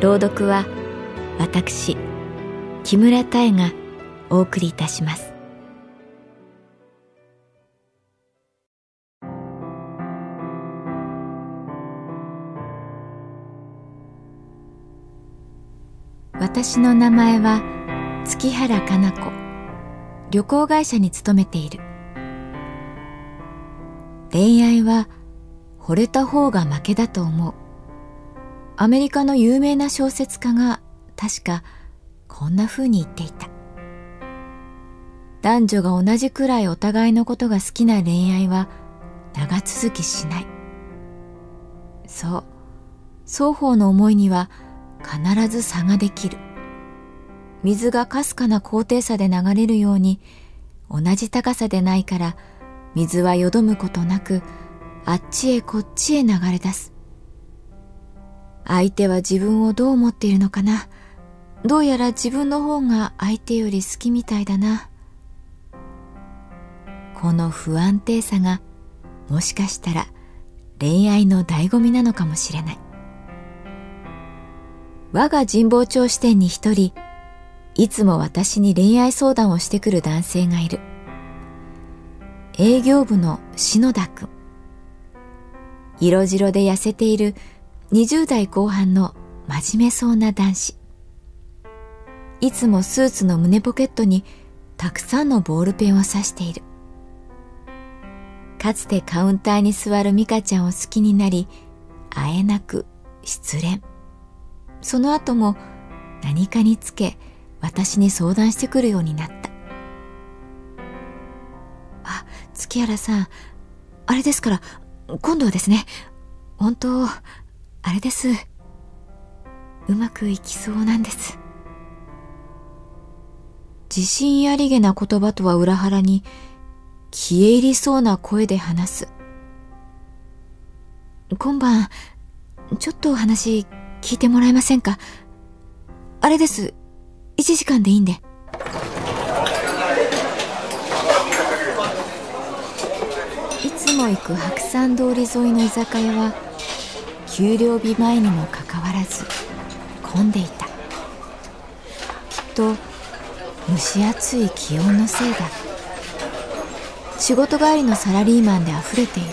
朗読は私木村多江がお送りいたします私の名前は月原かな子旅行会社に勤めている恋愛は惚れた方が負けだと思う。アメリカの有名な小説家が確かこんな風に言っていた。男女が同じくらいお互いのことが好きな恋愛は長続きしない。そう、双方の思いには必ず差ができる。水がかすかな高低差で流れるように同じ高さでないから水はよどむことなくあっちへこっちへ流れ出す相手は自分をどう思っているのかな？どうやら自分の方が相手より好きみたいだな。この不安定さがもしかしたら恋愛の醍醐味なのかもしれない。我が神保町支店に一人いつも私に恋愛相談をしてくる男性がいる。営業部の篠田君。色白で痩せている20代後半の真面目そうな男子。いつもスーツの胸ポケットにたくさんのボールペンを刺している。かつてカウンターに座る美香ちゃんを好きになりあえなく失恋。その後も何かにつけ私に相談してくるようになった。あ月原さんあれですから今度はですね本当あれです。うまくいきそうなんです。自信ありげな言葉とは裏腹に消え入りそうな声で話す。今晩ちょっとお話聞いてもらえませんか？あれです。1時間でいいんで。いつも行く白山通り沿いの居酒屋は給料日前にもかかわらず混んでいた。きっと蒸し暑い気温のせいだ。仕事帰りのサラリーマンであふれている。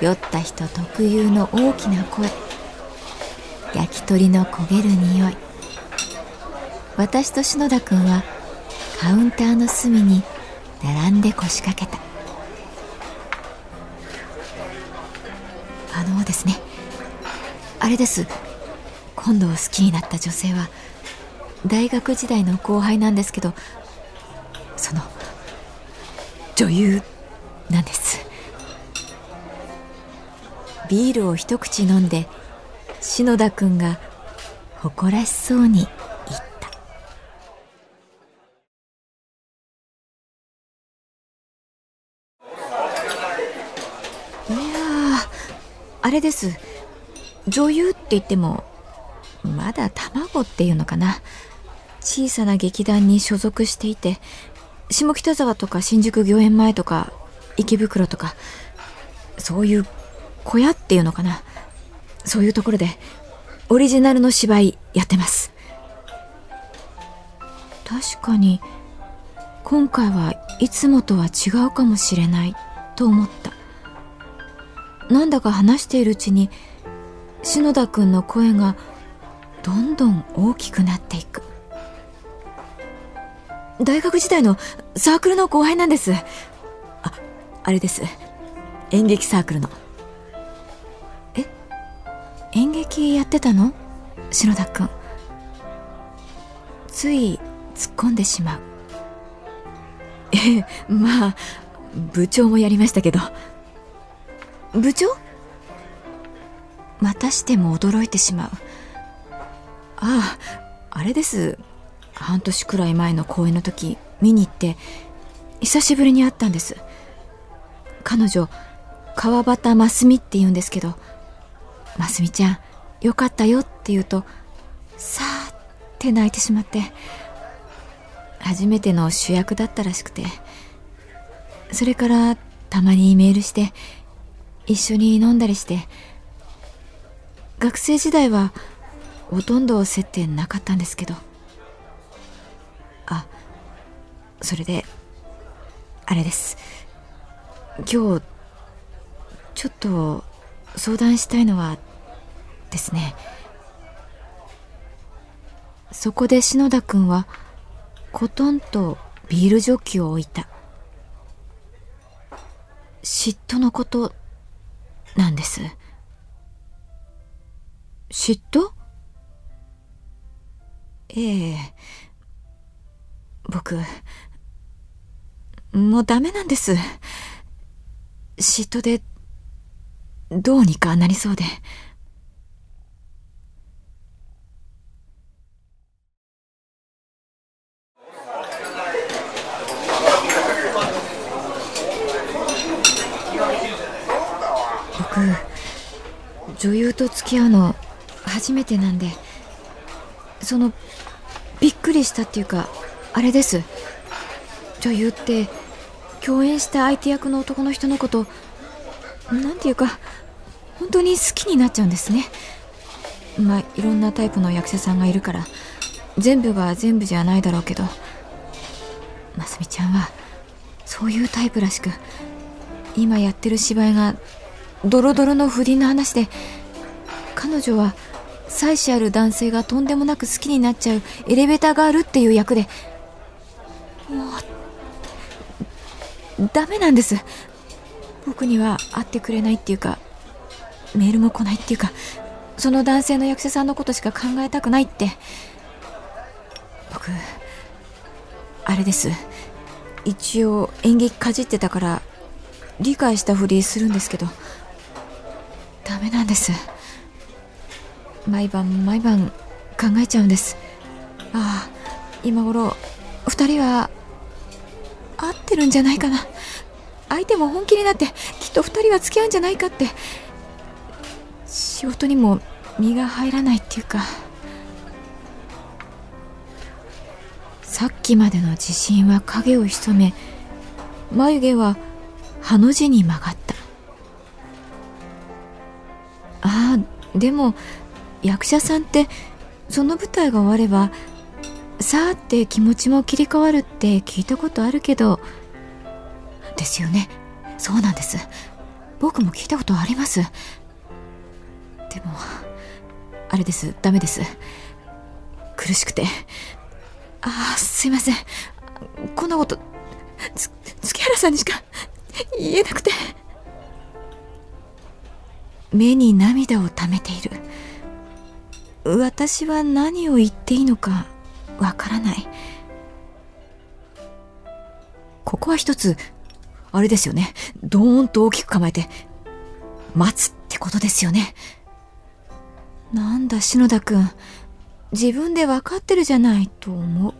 酔った人特有の大きな声。焼き鳥の焦げる匂い。私と篠田君はカウンターの隅に並んで腰掛けた。ですね。あれです。今度好きになった女性は大学時代の後輩なんですけどその女優なんです。ビールを一口飲んで篠田君が誇らしそうにあれです。女優って言ってもまだ卵っていうのかな。小さな劇団に所属していて下北沢とか新宿御苑前とか池袋とかそういう小屋っていうのかな。そういうところでオリジナルの芝居やってます。確かに今回はいつもとは違うかもしれないと思った。なんだか話しているうちに篠田君の声がどんどん大きくなっていく。大学時代のサークルの後輩なんです。ああれです。演劇サークルの。え？演劇やってたの？篠田君。つい突っ込んでしまう。ええまあ部長もやりましたけど。部長？またしても驚いてしまう。あああれです。半年くらい前の公演の時見に行って久しぶりに会ったんです。彼女川端真澄って言うんですけど真澄ちゃんよかったよって言うとさーって泣いてしまって初めての主役だったらしくてそれからたまにメールして一緒に飲んだりして。学生時代はほとんど接点なかったんですけど。あそれであれです。今日ちょっと相談したいのはですね。そこで篠田君はコトンとビールジョッキを置いた。嫉妬のことなんです。嫉妬？ええ。僕もうダメなんです。嫉妬でどうにかなりそうで。僕女優と付き合うの初めてなんでそのびっくりしたっていうかあれです。女優って共演した相手役の男の人のことなんていうか本当に好きになっちゃうんですね。まあいろんなタイプの役者さんがいるから全部が全部じゃないだろうけどますみちゃんはそういうタイプらしく今やってる芝居がドロドロの不倫の話で彼女は妻子ある男性がとんでもなく好きになっちゃうエレベーターガールっていう役でもうダメなんです。僕には会ってくれないっていうかメールも来ないっていうかその男性の役者さんのことしか考えたくないって。僕あれです。一応演劇かじってたから理解したふりするんですけど。ダメなんです。毎晩毎晩考えちゃうんです。ああ今頃2人は合ってるんじゃないかな。相手も本気になってきっと2人は付き合うんじゃないかって。仕事にも身が入らないっていうか。さっきまでの自信は影を潜め眉毛はハの字に曲がった。でも役者さんってその舞台が終わればさあって気持ちも切り替わるって聞いたことあるけどですよね。そうなんです。僕も聞いたことあります。でもあれです。ダメです。苦しくて。ああすいません。こんなこと月原さんにしか言えなくて。目に涙をためている。私は何を言っていいのかわからない。ここは一つあれですよね。ドーンと大きく構えて待つってことですよね。なんだ篠田君。自分で分かってるじゃないと思う。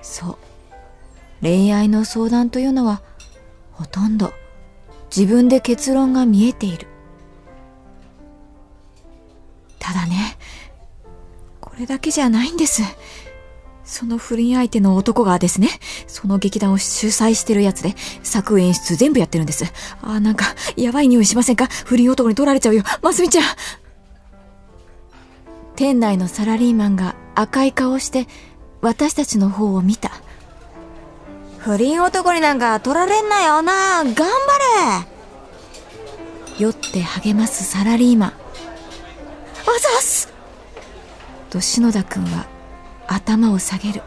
そう。恋愛の相談というのはほとんど自分で結論が見えている。ただねこれだけじゃないんですその不倫相手の男がですね、その劇団を主催してるやつで、作演出全部やってるんです。あーなんか、やばい匂いしませんか？不倫男に取られちゃうよ。ますみちゃん店内のサラリーマンが赤い顔して、私たちの方を見た。不倫男になんか取られんなよな頑張れ酔って励ますサラリーマン。ざす。と篠田君は頭を下げる。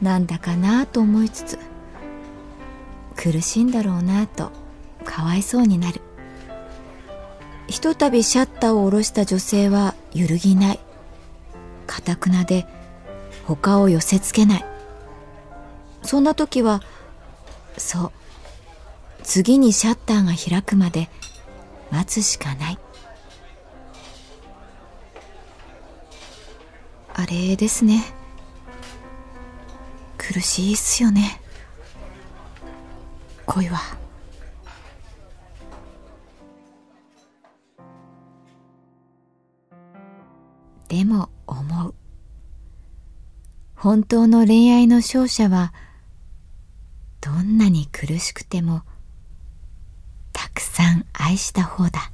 なんだかなと思いつつ苦しいんだろうなとかわいそうになる。ひとたびシャッターを下ろした女性は揺るぎない。かたくなで他を寄せつけない。そんな時はそう次にシャッターが開くまで待つしかない。あれですね。苦しいっすよね。恋は。でも思う。本当の恋愛の勝者はどんなに苦しくてもたくさん愛した方だ。